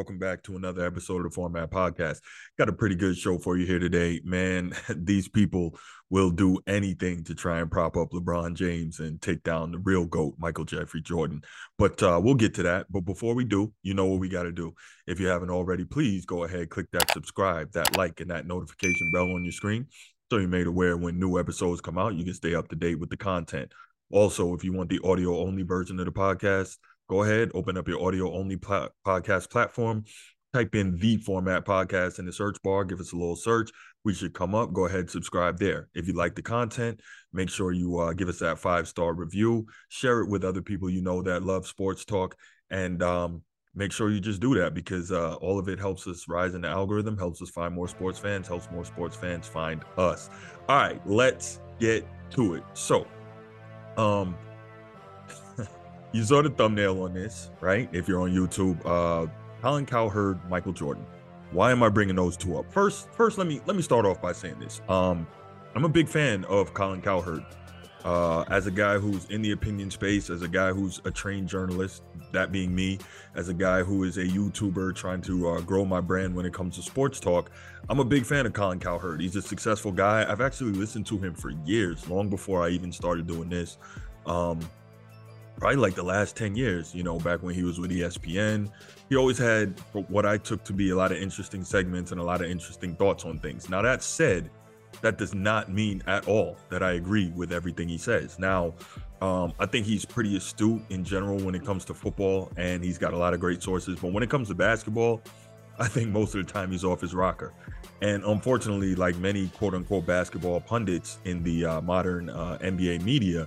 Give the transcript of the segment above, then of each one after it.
welcome back to another episode of the Format Podcast. Got a pretty good show for you here today. Man, these people will do anything to try and prop up LeBron James and take down the real GOAT, Michael Jeffrey Jordan. But uh, we'll get to that. But before we do, you know what we got to do. If you haven't already, please go ahead, click that subscribe, that like, and that notification bell on your screen so you're made aware when new episodes come out. You can stay up to date with the content. Also, if you want the audio only version of the podcast, go ahead, open up your audio only pl- podcast platform, type in the format podcast in the search bar, give us a little search. We should come up. Go ahead, subscribe there. If you like the content, make sure you uh, give us that five star review, share it with other people you know that love sports talk, and um, make sure you just do that because uh, all of it helps us rise in the algorithm, helps us find more sports fans, helps more sports fans find us. All right, let's get to it. So, um, you saw the thumbnail on this, right? If you're on YouTube, uh, Colin Cowherd, Michael Jordan. Why am I bringing those two up? First, first, let me let me start off by saying this. Um, I'm a big fan of Colin Cowherd. Uh, as a guy who's in the opinion space, as a guy who's a trained journalist, that being me, as a guy who is a YouTuber trying to uh, grow my brand when it comes to sports talk, I'm a big fan of Colin Cowherd. He's a successful guy. I've actually listened to him for years, long before I even started doing this. Um, probably like the last 10 years, you know, back when he was with ESPN. He always had what I took to be a lot of interesting segments and a lot of interesting thoughts on things. Now, that said, that does not mean at all that I agree with everything he says. Now, um, I think he's pretty astute in general when it comes to football, and he's got a lot of great sources. But when it comes to basketball, I think most of the time he's off his rocker. And unfortunately, like many quote unquote basketball pundits in the uh, modern uh, NBA media,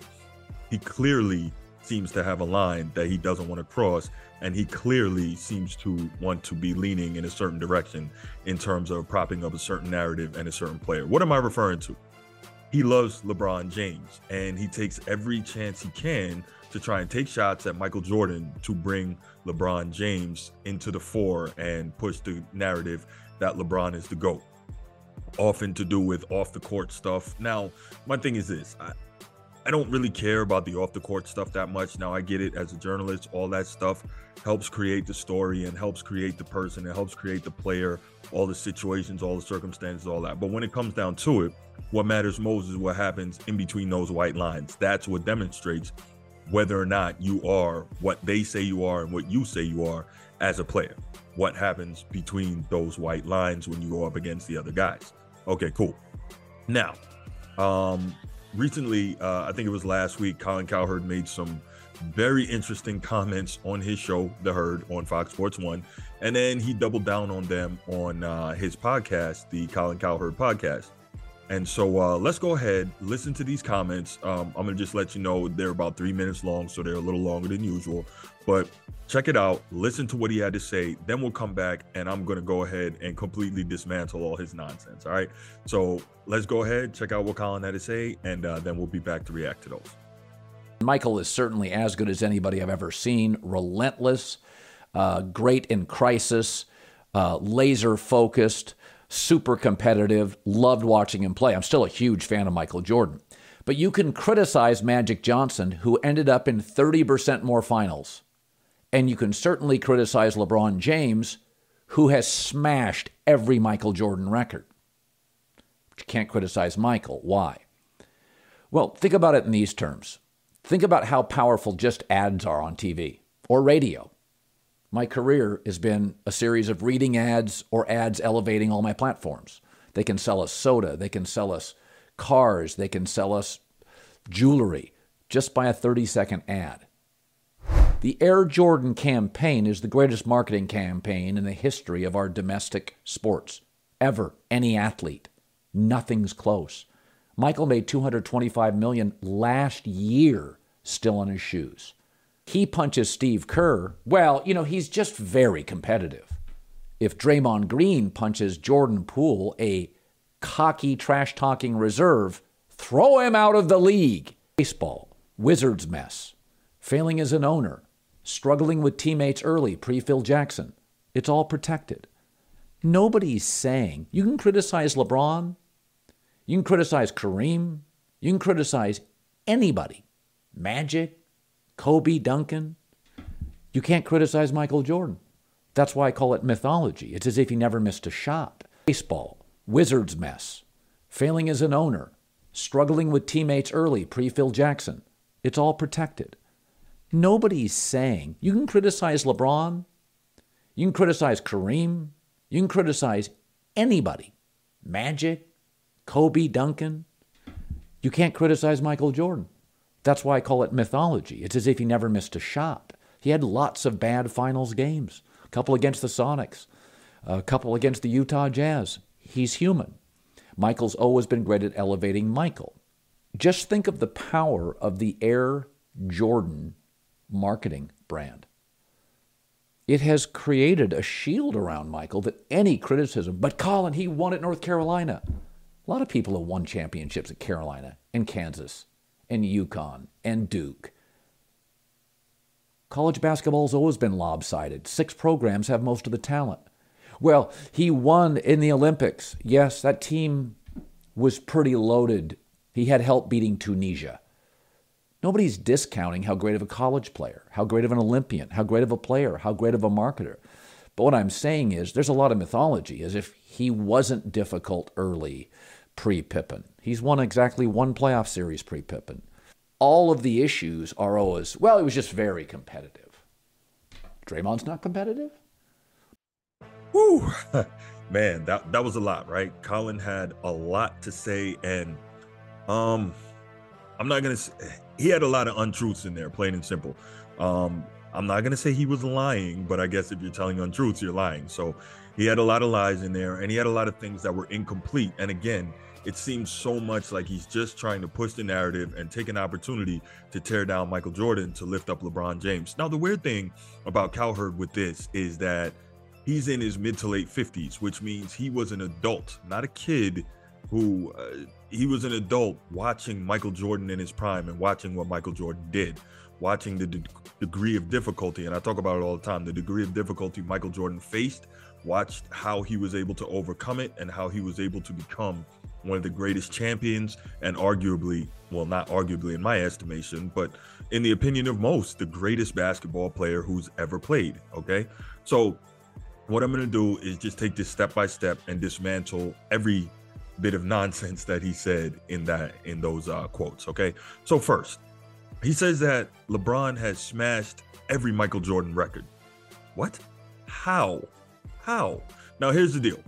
he clearly seems to have a line that he doesn't want to cross and he clearly seems to want to be leaning in a certain direction in terms of propping up a certain narrative and a certain player. What am I referring to? He loves LeBron James and he takes every chance he can to try and take shots at Michael Jordan to bring LeBron James into the fore and push the narrative that LeBron is the GOAT. Often to do with off the court stuff. Now, my thing is this I, I don't really care about the off the court stuff that much. Now I get it as a journalist, all that stuff helps create the story and helps create the person, it helps create the player, all the situations, all the circumstances, all that. But when it comes down to it, what matters most is what happens in between those white lines. That's what demonstrates whether or not you are what they say you are and what you say you are as a player. What happens between those white lines when you go up against the other guys. Okay, cool. Now, um, recently, uh, I think it was last week, Colin Cowherd made some very interesting comments on his show, The Herd, on Fox Sports One, and then he doubled down on them on uh, his podcast, the Colin Cowherd podcast. And so uh, let's go ahead, listen to these comments. Um, I'm gonna just let you know they're about three minutes long, so they're a little longer than usual. But check it out, listen to what he had to say. Then we'll come back and I'm gonna go ahead and completely dismantle all his nonsense. All right. So let's go ahead, check out what Colin had to say, and uh, then we'll be back to react to those. Michael is certainly as good as anybody I've ever seen. Relentless, uh, great in crisis, uh, laser focused super competitive, loved watching him play. I'm still a huge fan of Michael Jordan. But you can criticize Magic Johnson, who ended up in 30% more finals. And you can certainly criticize LeBron James, who has smashed every Michael Jordan record. But you can't criticize Michael. Why? Well, think about it in these terms. Think about how powerful just ads are on TV or radio my career has been a series of reading ads or ads elevating all my platforms. They can sell us soda, they can sell us cars, they can sell us jewelry just by a 30 second ad. The Air Jordan campaign is the greatest marketing campaign in the history of our domestic sports. Ever, any athlete. Nothing's close. Michael made 225 million last year still on his shoes he punches Steve Kerr, well, you know, he's just very competitive. If Draymond Green punches Jordan Poole, a cocky, trash talking reserve, throw him out of the league. Baseball, Wizards mess, failing as an owner, struggling with teammates early, pre Phil Jackson. It's all protected. Nobody's saying you can criticize LeBron, you can criticize Kareem, you can criticize anybody, Magic, Kobe Duncan. You can't criticize Michael Jordan. That's why I call it mythology. It's as if he never missed a shot. Baseball, wizard's mess, failing as an owner, struggling with teammates early, pre Phil Jackson. It's all protected. Nobody's saying you can criticize LeBron, you can criticize Kareem, you can criticize anybody, Magic, Kobe, Duncan. You can't criticize Michael Jordan. That's why I call it mythology. It's as if he never missed a shot. He had lots of bad finals games, a couple against the Sonics, a couple against the Utah Jazz. He's human. Michael's always been great at elevating Michael. Just think of the power of the Air Jordan marketing brand. It has created a shield around Michael that any criticism, but Colin, he won at North Carolina. A lot of people have won championships at Carolina and Kansas and UConn and Duke. College basketball's always been lopsided. Six programs have most of the talent. Well, he won in the Olympics. Yes, that team was pretty loaded. He had help beating Tunisia. Nobody's discounting how great of a college player, how great of an Olympian, how great of a player, how great of a marketer. But what I'm saying is there's a lot of mythology as if he wasn't difficult early pre Pippen. He's won exactly one playoff series pre Pippen. All of the issues are always, well, it was just very competitive. Draymond's not competitive? Woo! Man, that, that was a lot, right? Colin had a lot to say, and um, I'm not gonna say he had a lot of untruths in there, plain and simple. Um, I'm not gonna say he was lying, but I guess if you're telling untruths, you're lying. So he had a lot of lies in there, and he had a lot of things that were incomplete. And again, it seems so much like he's just trying to push the narrative and take an opportunity to tear down Michael Jordan to lift up LeBron James. Now, the weird thing about Cowherd with this is that he's in his mid to late 50s, which means he was an adult, not a kid who uh, he was an adult watching Michael Jordan in his prime and watching what Michael Jordan did, watching the de- degree of difficulty. And I talk about it all the time the degree of difficulty Michael Jordan faced, watched how he was able to overcome it, and how he was able to become one of the greatest champions and arguably, well, not arguably in my estimation, but in the opinion of most, the greatest basketball player who's ever played. Okay. So, what I'm going to do is just take this step by step and dismantle every bit of nonsense that he said in that in those uh, quotes okay so first he says that lebron has smashed every michael jordan record what how how now here's the deal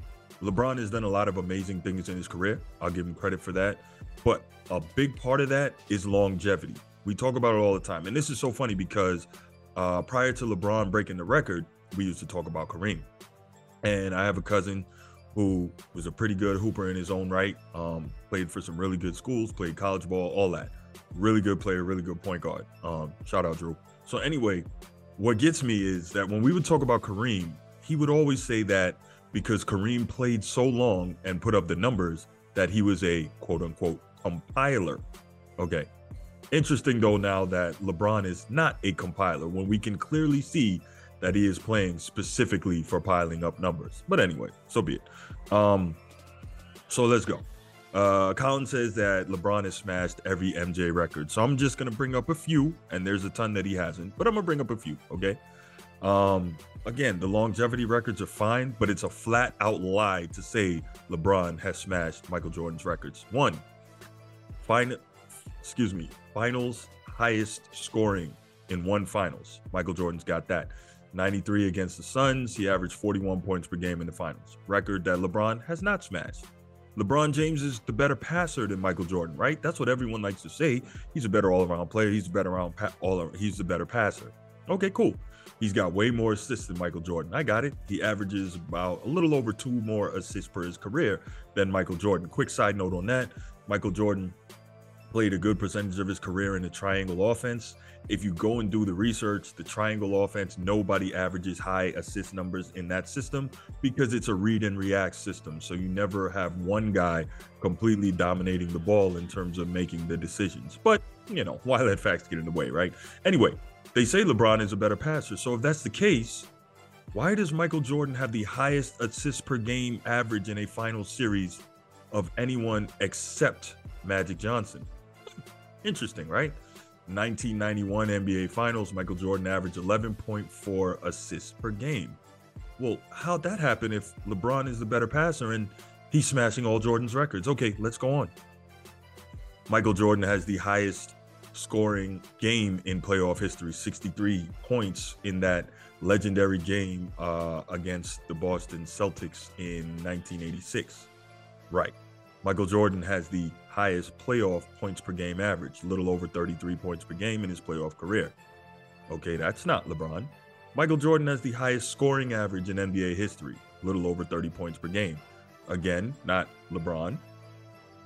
LeBron has done a lot of amazing things in his career. I'll give him credit for that. But a big part of that is longevity. We talk about it all the time. And this is so funny because uh, prior to LeBron breaking the record, we used to talk about Kareem. And I have a cousin who was a pretty good hooper in his own right, um, played for some really good schools, played college ball, all that. Really good player, really good point guard. Um, shout out, Drew. So, anyway, what gets me is that when we would talk about Kareem, he would always say that because Kareem played so long and put up the numbers that he was a quote unquote compiler. Okay. Interesting though now that LeBron is not a compiler when we can clearly see that he is playing specifically for piling up numbers. But anyway, so be it. Um so let's go. Uh Colin says that LeBron has smashed every MJ record. So I'm just gonna bring up a few, and there's a ton that he hasn't, but I'm gonna bring up a few, okay? Um again, the longevity records are fine, but it's a flat out lie to say LeBron has smashed Michael Jordan's records. One, final, excuse me, finals highest scoring in one finals. Michael Jordan's got that. 93 against the Suns. He averaged 41 points per game in the finals. Record that LeBron has not smashed. LeBron James is the better passer than Michael Jordan, right? That's what everyone likes to say. He's a better all-around player. He's a better around pa- all. He's the better passer. Okay, cool. He's got way more assists than Michael Jordan. I got it. He averages about a little over two more assists per his career than Michael Jordan. Quick side note on that Michael Jordan played a good percentage of his career in the triangle offense. If you go and do the research, the triangle offense, nobody averages high assist numbers in that system because it's a read and react system. So you never have one guy completely dominating the ball in terms of making the decisions. But, you know, why let facts get in the way, right? Anyway, they say LeBron is a better passer. So if that's the case, why does Michael Jordan have the highest assists per game average in a final series of anyone except Magic Johnson? Interesting, right? 1991 NBA Finals, Michael Jordan averaged 11.4 assists per game. well, how'd that happen if LeBron is the better passer and he's smashing all Jordan's records? Okay, let's go on. Michael Jordan has the highest scoring game in playoff history 63 points in that legendary game uh, against the Boston Celtics in 1986. Right. Michael Jordan has the highest playoff points per game average, little over 33 points per game in his playoff career. Okay, that's not LeBron. Michael Jordan has the highest scoring average in NBA history, little over 30 points per game. Again, not LeBron.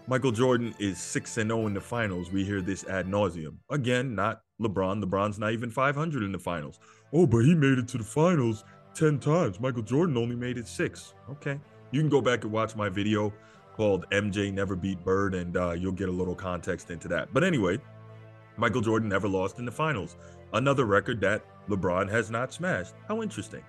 Michael Jordan is 6 and 0 in the finals. We hear this ad nauseum. Again, not LeBron. LeBron's not even 500 in the finals. Oh, but he made it to the finals 10 times. Michael Jordan only made it six. Okay. You can go back and watch my video called MJ Never Beat Bird, and uh, you'll get a little context into that. But anyway, Michael Jordan never lost in the finals. Another record that LeBron has not smashed. How interesting.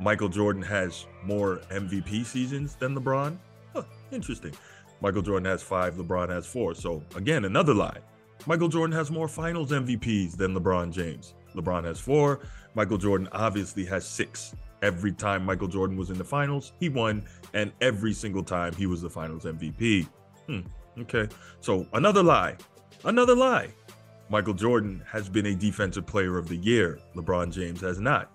Michael Jordan has more MVP seasons than LeBron. Huh, interesting. Michael Jordan has five, LeBron has four. So, again, another lie. Michael Jordan has more finals MVPs than LeBron James. LeBron has four. Michael Jordan obviously has six. Every time Michael Jordan was in the finals, he won, and every single time he was the finals MVP. Hmm, okay. So another lie. Another lie. Michael Jordan has been a defensive player of the year. LeBron James has not.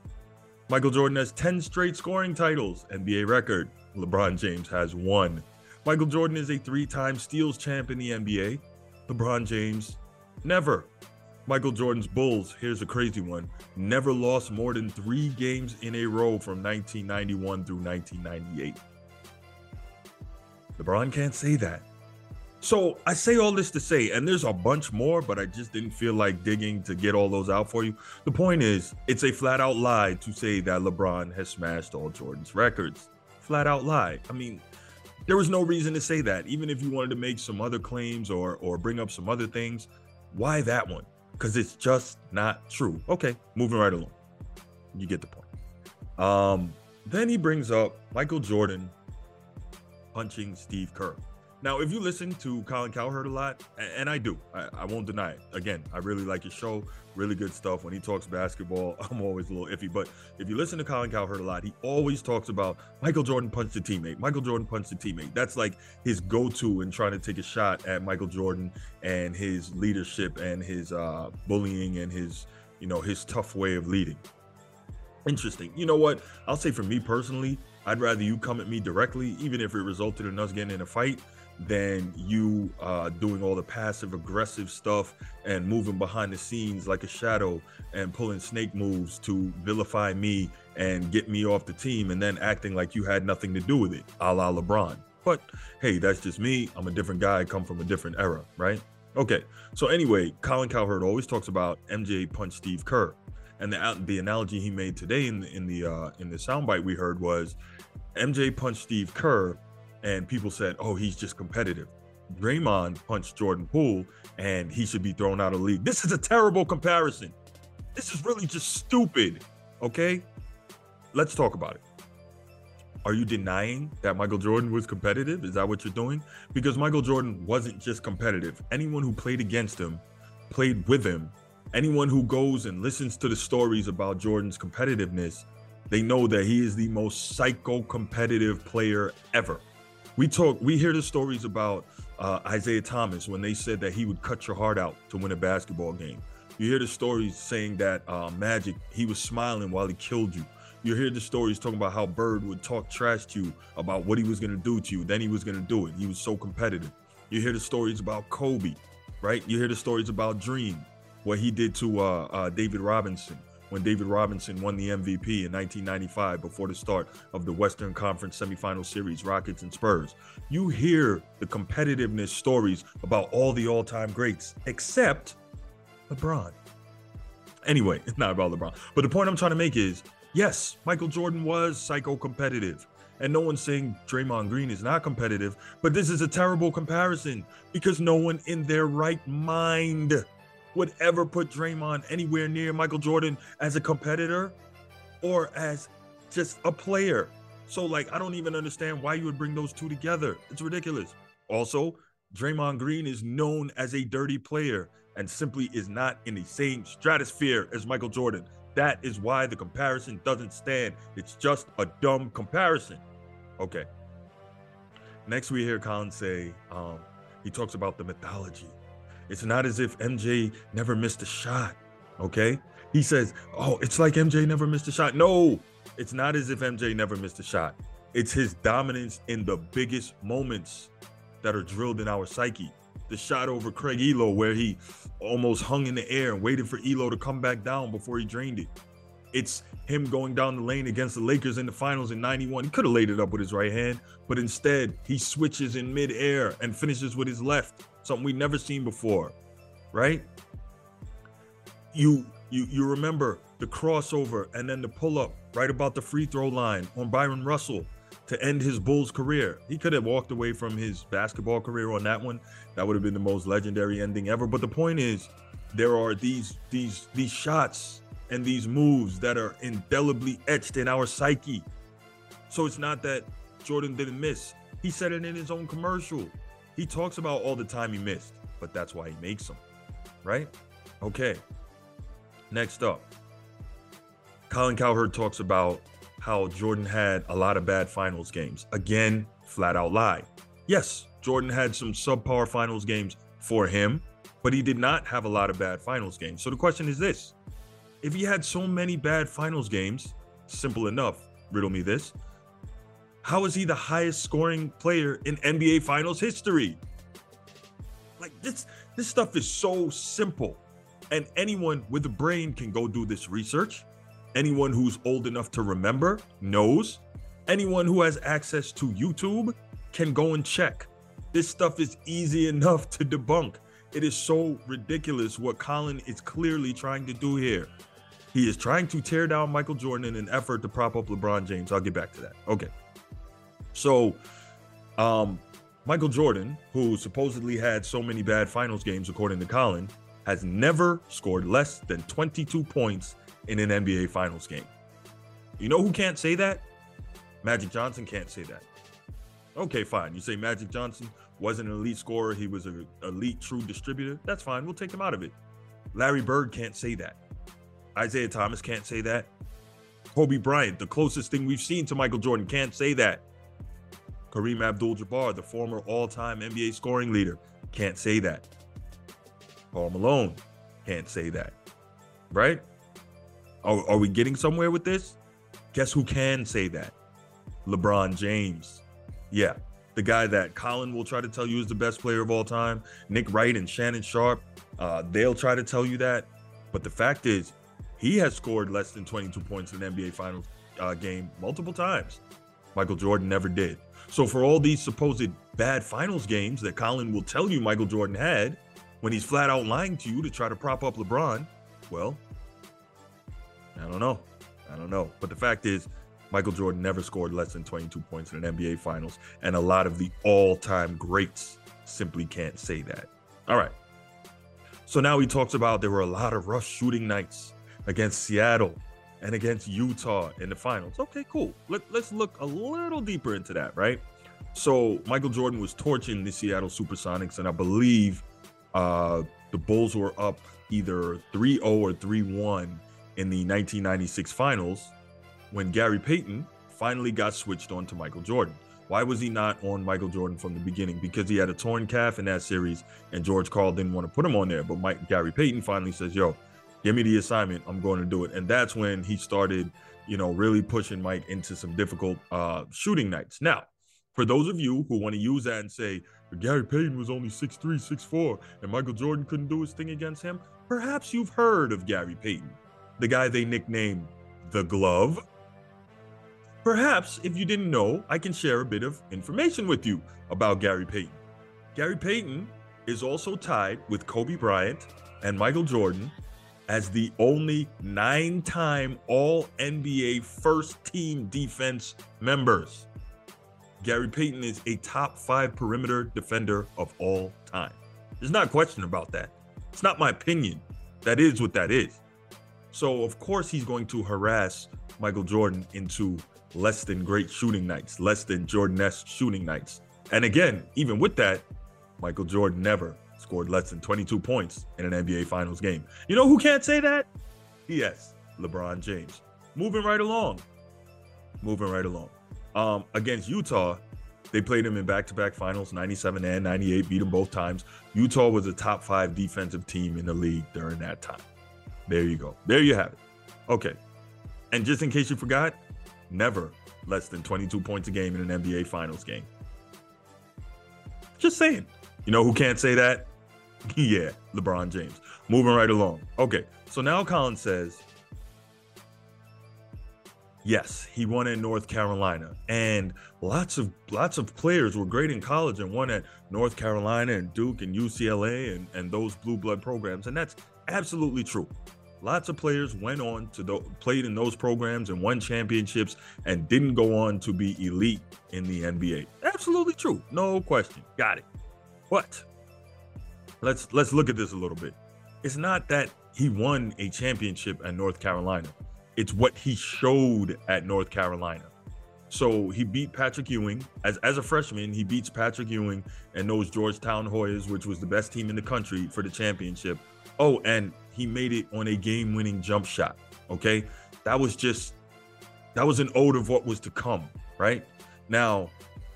Michael Jordan has 10 straight scoring titles, NBA record. LeBron James has one. Michael Jordan is a three time steals champ in the NBA. LeBron James, never. Michael Jordan's Bulls, here's a crazy one, never lost more than three games in a row from 1991 through 1998. LeBron can't say that. So I say all this to say, and there's a bunch more, but I just didn't feel like digging to get all those out for you. The point is, it's a flat out lie to say that LeBron has smashed all Jordan's records. Flat out lie. I mean, there was no reason to say that. Even if you wanted to make some other claims or or bring up some other things, why that one? because it's just not true. Okay, moving right along. You get the point. Um, then he brings up Michael Jordan punching Steve Kerr. Now, if you listen to Colin Cowherd a lot, and I do, I, I, won't deny it. Again, I really like his show, really good stuff. When he talks basketball, I'm always a little iffy. But if you listen to Colin Cowherd a lot, he always talks about Michael Jordan punched a teammate. Michael Jordan punched a teammate. That's like his go-to in trying to take a shot at Michael Jordan and his leadership and his uh, bullying and his, you know, his tough way of leading. Interesting. You know what? I'll say for me personally, I'd rather you come at me directly, even if it resulted in us getting in a fight than you uh, doing all the passive aggressive stuff and moving behind the scenes like a shadow and pulling snake moves to vilify me and get me off the team and then acting like you had nothing to do with it, a la LeBron. But hey, that's just me. I'm a different guy, I come from a different era, right? Okay. So anyway, Colin Cowherd always talks about MJ punched Steve Kerr. And the the analogy he made today in the in the uh, in the soundbite we heard was MJ punched Steve Kerr and people said, "Oh, he's just competitive." Draymond punched Jordan Poole, and he should be thrown out of the league. This is a terrible comparison. This is really just stupid. Okay, let's talk about it. Are you denying that Michael Jordan was competitive? Is that what you're doing? Because Michael Jordan wasn't just competitive. Anyone who played against him played with him. Anyone who goes and listens to the stories about Jordan's competitiveness, they know that he is the most psycho competitive player ever we talk we hear the stories about uh, Isiah Thomas when they said that he would cut your heart out to win a basketball game. You hear the stories saying that uh, Magic he was smiling while he killed you. You hear the stories talking about how Bird would talk trash to you about what he was going to do to you. Then he was going to do it. He was so competitive. You hear the stories about Kobe, right? You hear the stories about Dream, what he did to uh, uh David Robinson when David Robinson won the MVP in 1995 before the start of the Western Conference semifinal series, Rockets and Spurs. You hear the competitiveness stories about all the all time greats, except LeBron. Anyway, it's not about LeBron. But the point I'm trying to make is yes, Michael Jordan was psycho competitive. And no one's saying Draymond Green is not competitive, but this is a terrible comparison because no one in their right mind would ever put Draymond anywhere near Michael Jordan as a competitor or as just a player. So, like, I don't even understand why you would bring those two together. It's ridiculous. Also, Draymond Green is known as a dirty player and simply is not in the same stratosphere as Michael Jordan. That is why the comparison doesn't stand. It's just a dumb comparison. Okay. Next, we hear Colin say, um, he talks about the mythology. It's not as if MJ never missed a shot. Okay. He says, Oh, it's like MJ never missed a shot. No, it's not as if MJ never missed a shot. It's his dominance in the biggest moments that are drilled in our psyche. The shot over Craig Ehlo, where he almost hung in the air and waited for Ehlo to come back down before he drained it. It's him going down the lane against the Lakers in the finals in 91. He could have laid it up with his right hand, but instead he switches in midair and finishes with his left, something we've never seen before, right? You you you remember the crossover and then the pull-up right about the free throw line on Bryon Russell to end his Bulls career. He could have walked away from his basketball career on that one. That would have been the most legendary ending ever. But the point is, there are these these these shots and these moves that are indelibly etched in our psyche. So it's not that Jordan didn't miss. He said it in his own commercial. He talks about all the time he missed, but that's why he makes them. Right? Okay. Next up, Colin Cowherd talks about how Jordan had a lot of bad finals games. Again, flat out lie. Yes, Jordan had some subpar finals games for him, but he did not have a lot of bad finals games. So the question is this if he had so many bad finals games, simple enough, riddle me this. How is he the highest scoring player in NBA finals history? Like this this stuff is so simple. And anyone with a brain can go do this research. Anyone who's old enough to remember knows. Anyone who has access to YouTube can go and check. This stuff is easy enough to debunk. It is so ridiculous what Colin is clearly trying to do here. He is trying to tear down Michael Jordan in an effort to prop up LeBron James. I'll get back to that. Okay. So, um, Michael Jordan, who supposedly had so many bad finals games, according to Colin, has never scored less than 22 points in an NBA finals game. You know who can't say that? Magic Johnson can't say that. Okay, fine. You say Magic Johnson wasn't an elite scorer, he was an elite true distributor. That's fine. We'll take him out of it. Larry Bird can't say that. Isiah Thomas can't say that. Kobe Bryant, the closest thing we've seen to Michael Jordan, can't say that. Kareem Abdul Jabbar, the former all time NBA scoring leader, can't say that. Paul Malone can't say that. Right? Are, are we getting somewhere with this? Guess who can say that? LeBron James. Yeah, the guy that Colin will try to tell you is the best player of all time. Nick Wright and Shannon Sharpe, uh, they'll try to tell you that. But the fact is, he has scored less than 22 points in an NBA Finals uh, game multiple times. Michael Jordan never did. So for all these supposed bad finals games that Colin will tell you Michael Jordan had, when he's flat out lying to you to try to prop up LeBron, well, I don't know. I don't know. But the fact is, Michael Jordan never scored less than 22 points in an NBA Finals, and a lot of the all-time greats simply can't say that. All right. So now he talks about there were a lot of rough shooting nights against Seattle and against Utah in the finals. Okay, cool. Let, let's look a little deeper into that, right? So Michael Jordan was torching the Seattle Supersonics, and I believe uh, the Bulls were up either 3 0 or 3 1 in the 1996 finals when Gary Payton finally got switched on to Michael Jordan. Why was he not on Michael Jordan from the beginning? Because he had a torn calf in that series, and George Karl didn't want to put him on there. But Mike Gary Payton finally says, "Yo, give me the assignment. I'm going to do it." And that's when he started, you know, really pushing Mike into some difficult uh, shooting nights. Now, for those of you who want to use that and say Gary Payton was only 6'3", 6'4", and Michael Jordan couldn't do his thing against him, perhaps you've heard of Gary Payton, the guy they nicknamed the Glove Perhaps, if you didn't know, I can share a bit of information with you about Gary Payton. Gary Payton is also tied with Kobe Bryant and Michael Jordan as the only nine time All NBA first team defense members. Gary Payton is a top five perimeter defender of all time. There's not a question about that. It's not my opinion. That is what that is. So, of course, he's going to harass Michael Jordan into less than great shooting nights, less than Jordan-esque shooting nights. And again, even with that, Michael Jordan never scored less than 22 points in an NBA Finals game. You know who can't say that? Yes, LeBron James. Moving right along. Moving right along. Um, against Utah, they played him in back-to-back finals, 97 and 98, beat him both times. Utah was a top five defensive team in the league during that time. There you go. There you have it. Okay. And just in case you forgot, never less than 22 points a game in an NBA Finals game. Just saying. You know who can't say that? yeah, LeBron James. Moving right along. Okay, so now Colin says, yes, he won in North Carolina, and lots of lots of players were great in college and won at North Carolina and Duke and UCLA and and those blue blood programs, and that's absolutely true. Lots of players went on to the, played in those programs and won championships and didn't go on to be elite in the NBA. Absolutely true, no question. Got it. But let's let's look at this a little bit. It's not that he won a championship at North Carolina. It's what he showed at North Carolina. So he beat Patrick Ewing as as a freshman. He beats Patrick Ewing and those Georgetown Hoyas, which was the best team in the country for the championship. Oh, and he made it on a game-winning jump shot. Okay, that was just that was an ode of what was to come. Right now,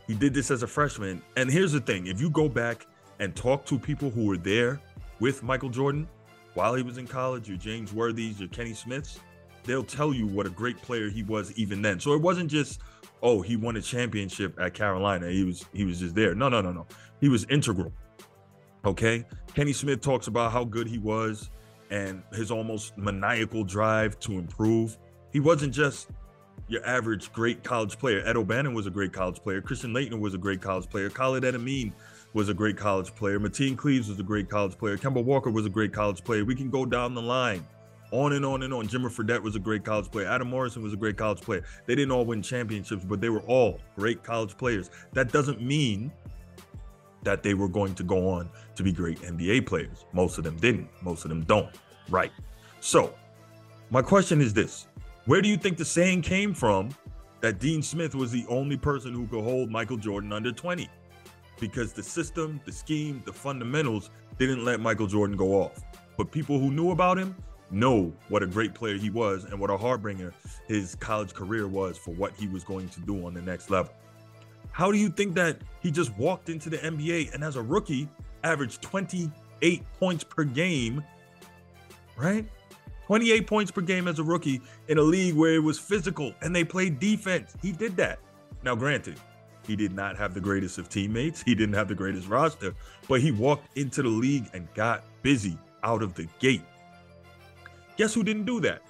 he did this as a freshman. And here's the thing: if you go back and talk to people who were there with Michael Jordan while he was in college, your James Worthies, your Kenny Smiths, they'll tell you what a great player he was even then. So it wasn't just, oh, he won a championship at Carolina. He was he was just there. No, no, no, no. He was integral. Okay. Kenny Smith talks about how good he was and his almost maniacal drive to improve. He wasn't just your average great college player. Ed O'Bannon was a great college player. Christian Laettner was a great college player. Khalid El-Amin was a great college player. Mateen Cleaves was a great college player. Kemba Walker was a great college player. We can go down the line, on and on and on. Jimmer Fredette was a great college player. Adam Morrison was a great college player. They didn't all win championships, but they were all great college players. That doesn't mean that they were going to go on to be great NBA players. Most of them didn't. Most of them don't. Right. So, my question is this Where do you think the saying came from that Dean Smith was the only person who could hold Michael Jordan under 20? Because the system, the scheme, the fundamentals didn't let Michael Jordan go off. But people who knew about him know what a great player he was and what a hardbringer his college career was for what he was going to do on the next level. How do you think that he just walked into the NBA and as a rookie averaged 28 points per game, right? 28 points per game as a rookie in a league where it was physical and they played defense. He did that. Now, granted, he did not have the greatest of teammates. He didn't have the greatest roster, but he walked into the league and got busy out of the gate. Guess who didn't do that?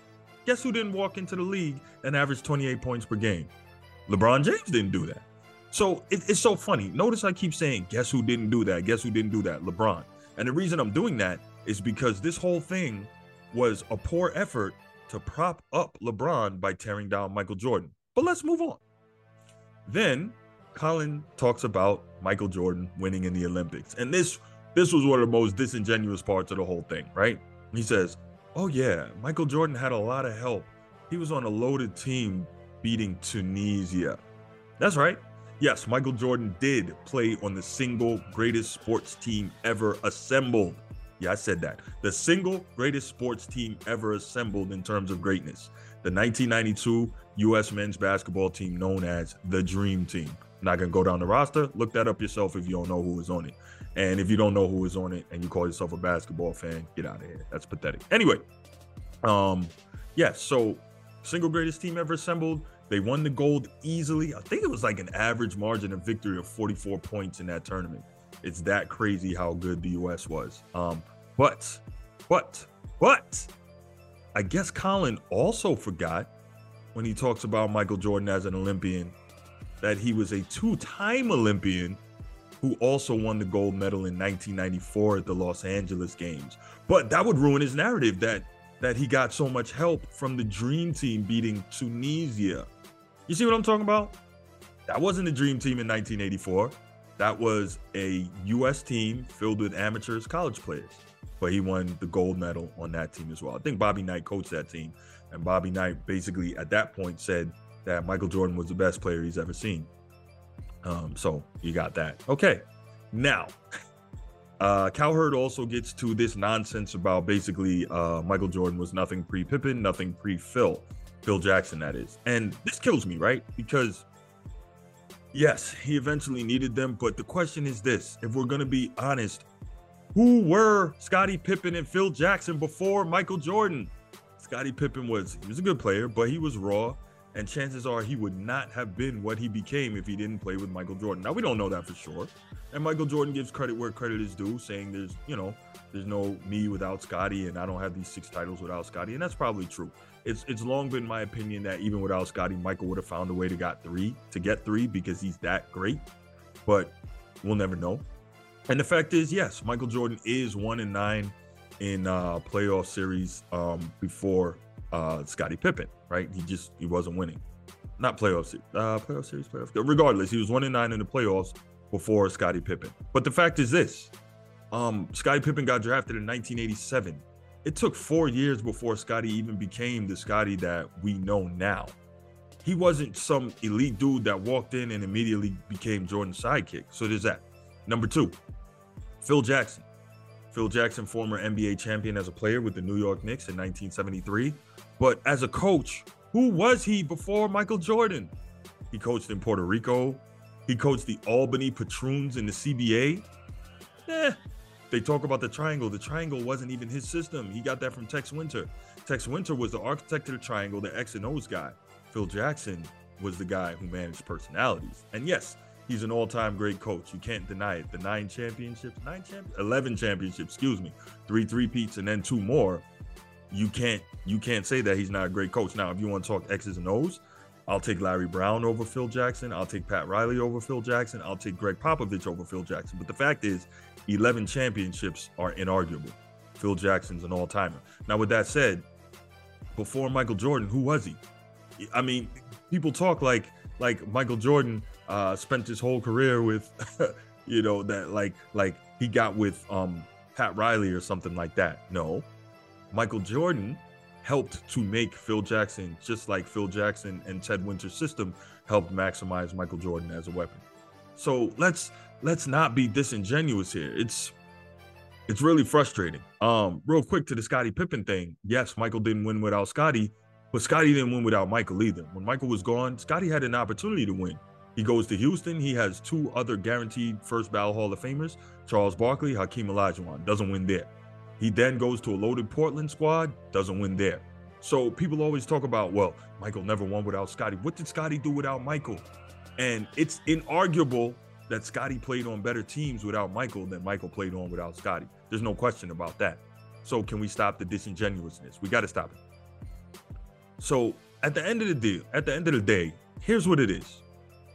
Guess who didn't walk into the league and average 28 points per game? LeBron James didn't do that. So it, it's so funny. Notice I keep saying, guess who didn't do that? Guess who didn't do that? LeBron. And the reason I'm doing that is because this whole thing was a poor effort to prop up LeBron by tearing down Michael Jordan. But let's move on. Then Colin talks about Michael Jordan winning in the Olympics. And this this was one of the most disingenuous parts of the whole thing, right? He says, "Oh yeah, Michael Jordan had a lot of help. He was on a loaded team beating Tunisia." That's right. Yes, Michael Jordan did play on the single greatest sports team ever assembled. Yeah, I said that. The single greatest sports team ever assembled in terms of greatness. The 1992 U.S. men's basketball team known as the Dream Team not gonna go down the roster. Look that up yourself if you don't know who is on it. And if you don't know who is on it and you call yourself a basketball fan, get out of here. That's pathetic. Anyway, um, yeah, so single greatest team ever assembled. They won the gold easily. I think it was like an average margin of victory of 44 points in that tournament. It's that crazy how good the US was. Um, but, but, but, I guess Colin also forgot when he talks about Michael Jordan as an Olympian that he was a two time Olympian who also won the gold medal in 1994 at the Los Angeles Games. But that would ruin his narrative that that he got so much help from the dream team beating Tunisia. You see what I'm talking about? That wasn't the dream team in 1984. That was a US team filled with amateurs, college players. But he won the gold medal on that team as well. I think Bobby Knight coached that team. And Bobby Knight basically at that point said, that Michael Jordan was the best player he's ever seen. Um, so you got that. Okay. Now, Uh, Cowherd also gets to this nonsense about basically uh, Michael Jordan was nothing pre Pippen, nothing pre Phil, Phil Jackson, that is. And this kills me, right? Because yes, he eventually needed them. But the question is this if we're going to be honest, who were Scottie Pippen and Phil Jackson before Michael Jordan? Scottie Pippen was he was a good player, but he was raw. And chances are he would not have been what he became if he didn't play with Michael Jordan. Now we don't know that for sure. And Michael Jordan gives credit where credit is due, saying there's, you know, there's no me without Scottie, and I don't have these six titles without Scottie. And that's probably true. It's it's long been my opinion that even without Scottie, Michael would have found a way to got three to get three because he's that great. But we'll never know. And the fact is, yes, Michael Jordan is one and nine in uh playoff series um before uh Scottie Pippen, right? He just he wasn't winning. Not playoff series, uh playoff series, playoff. Regardless, he was one and nine in the playoffs before Scottie Pippen. But the fact is this: um, Scottie Pippen got drafted in 1987. It took four years before Scottie even became the Scottie that we know now. He wasn't some elite dude that walked in and immediately became Jordan's sidekick. So there's that. Number two, Phil Jackson. Phil Jackson, former NBA champion as a player with the New York Knicks in 1973. But as a coach, who was he before Michael Jordan? He coached in Puerto Rico, he coached the Albany Patroons in the CBA. Eh, they talk about the triangle. The triangle wasn't even his system. He got that from Tex Winter. Tex Winter was the architect of the triangle, the X and O's guy. Phil Jackson was the guy who managed personalities. And yes, he's an all-time great coach. You can't deny it. The nine championships, nine champ, eleven championships, excuse me, three three peats, and then two more. You can't you can't say that he's not a great coach. Now, if you want to talk X's and O's, I'll take Larry Brown over Phil Jackson. I'll take Pat Riley over Phil Jackson. I'll take Gregg Popovich over Phil Jackson. But the fact is, 11 championships are inarguable. Phil Jackson's an all timer. Now, with that said, before Michael Jordan, who was he? I mean, people talk like like Michael Jordan uh, spent his whole career with, you know, that like like he got with um, Pat Riley or something like that. No, Michael Jordan helped to make Phil Jackson, just like Phil Jackson and Tex Winter's system helped maximize Michael Jordan as a weapon. So let's let's not be disingenuous here. It's it's really frustrating. Um, real quick to the Scottie Pippen thing. Yes, Michael didn't win without Scottie, but Scottie didn't win without Michael either. When Michael was gone, Scottie had an opportunity to win. He goes to Houston. He has two other guaranteed first ballot Hall of Famers, Charles Barkley, Hakeem Olajuwon. Doesn't win there. He then goes to a loaded Portland squad, doesn't win there. So people always talk about, well, Michael never won without Scottie. What did Scottie do without Michael? And it's inarguable that Scottie played on better teams without Michael than Michael played on without Scottie. There's no question about that. So can we stop the disingenuousness? We got to stop it. So at the end of the day, at the end of the day, here's what it is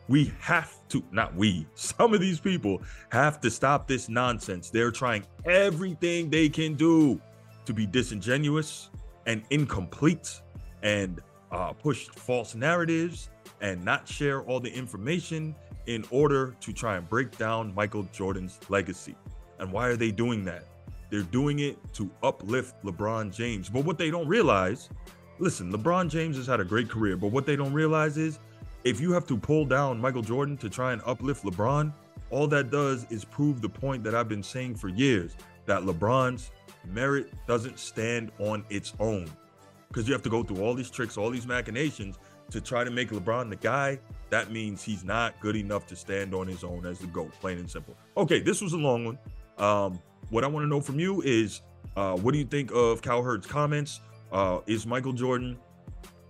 we have to not we some of these people have to stop this nonsense. They're trying everything they can do to be disingenuous and incomplete and uh, push false narratives and not share all the information in order to try and break down michael jordan's legacy. And why are they doing that? They're doing it to uplift lebron james. But what they don't realize listen lebron james has had a great career but what they don't realize is if you have to pull down Michael Jordan to try and uplift LeBron, all that does is prove the point that I've been saying for years that LeBron's merit doesn't stand on its own. Because you have to go through all these tricks, all these machinations to try to make LeBron the guy. That means he's not good enough to stand on his own as the GOAT, plain and simple. Okay, this was a long one. Um, what I want to know from you is uh, what do you think of Cowherd's comments? Uh, is Michael Jordan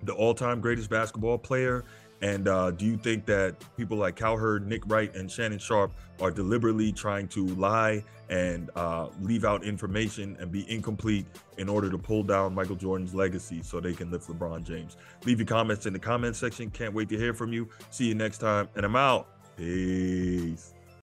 the all time greatest basketball player? And uh, do you think that people like Cowherd, Nick Wright, and Shannon Sharpe are deliberately trying to lie and uh, leave out information and be incomplete in order to pull down Michael Jordan's legacy so they can lift LeBron James? Leave your comments in the comment section. Can't wait to hear from you. See you next time. And I'm out. Peace.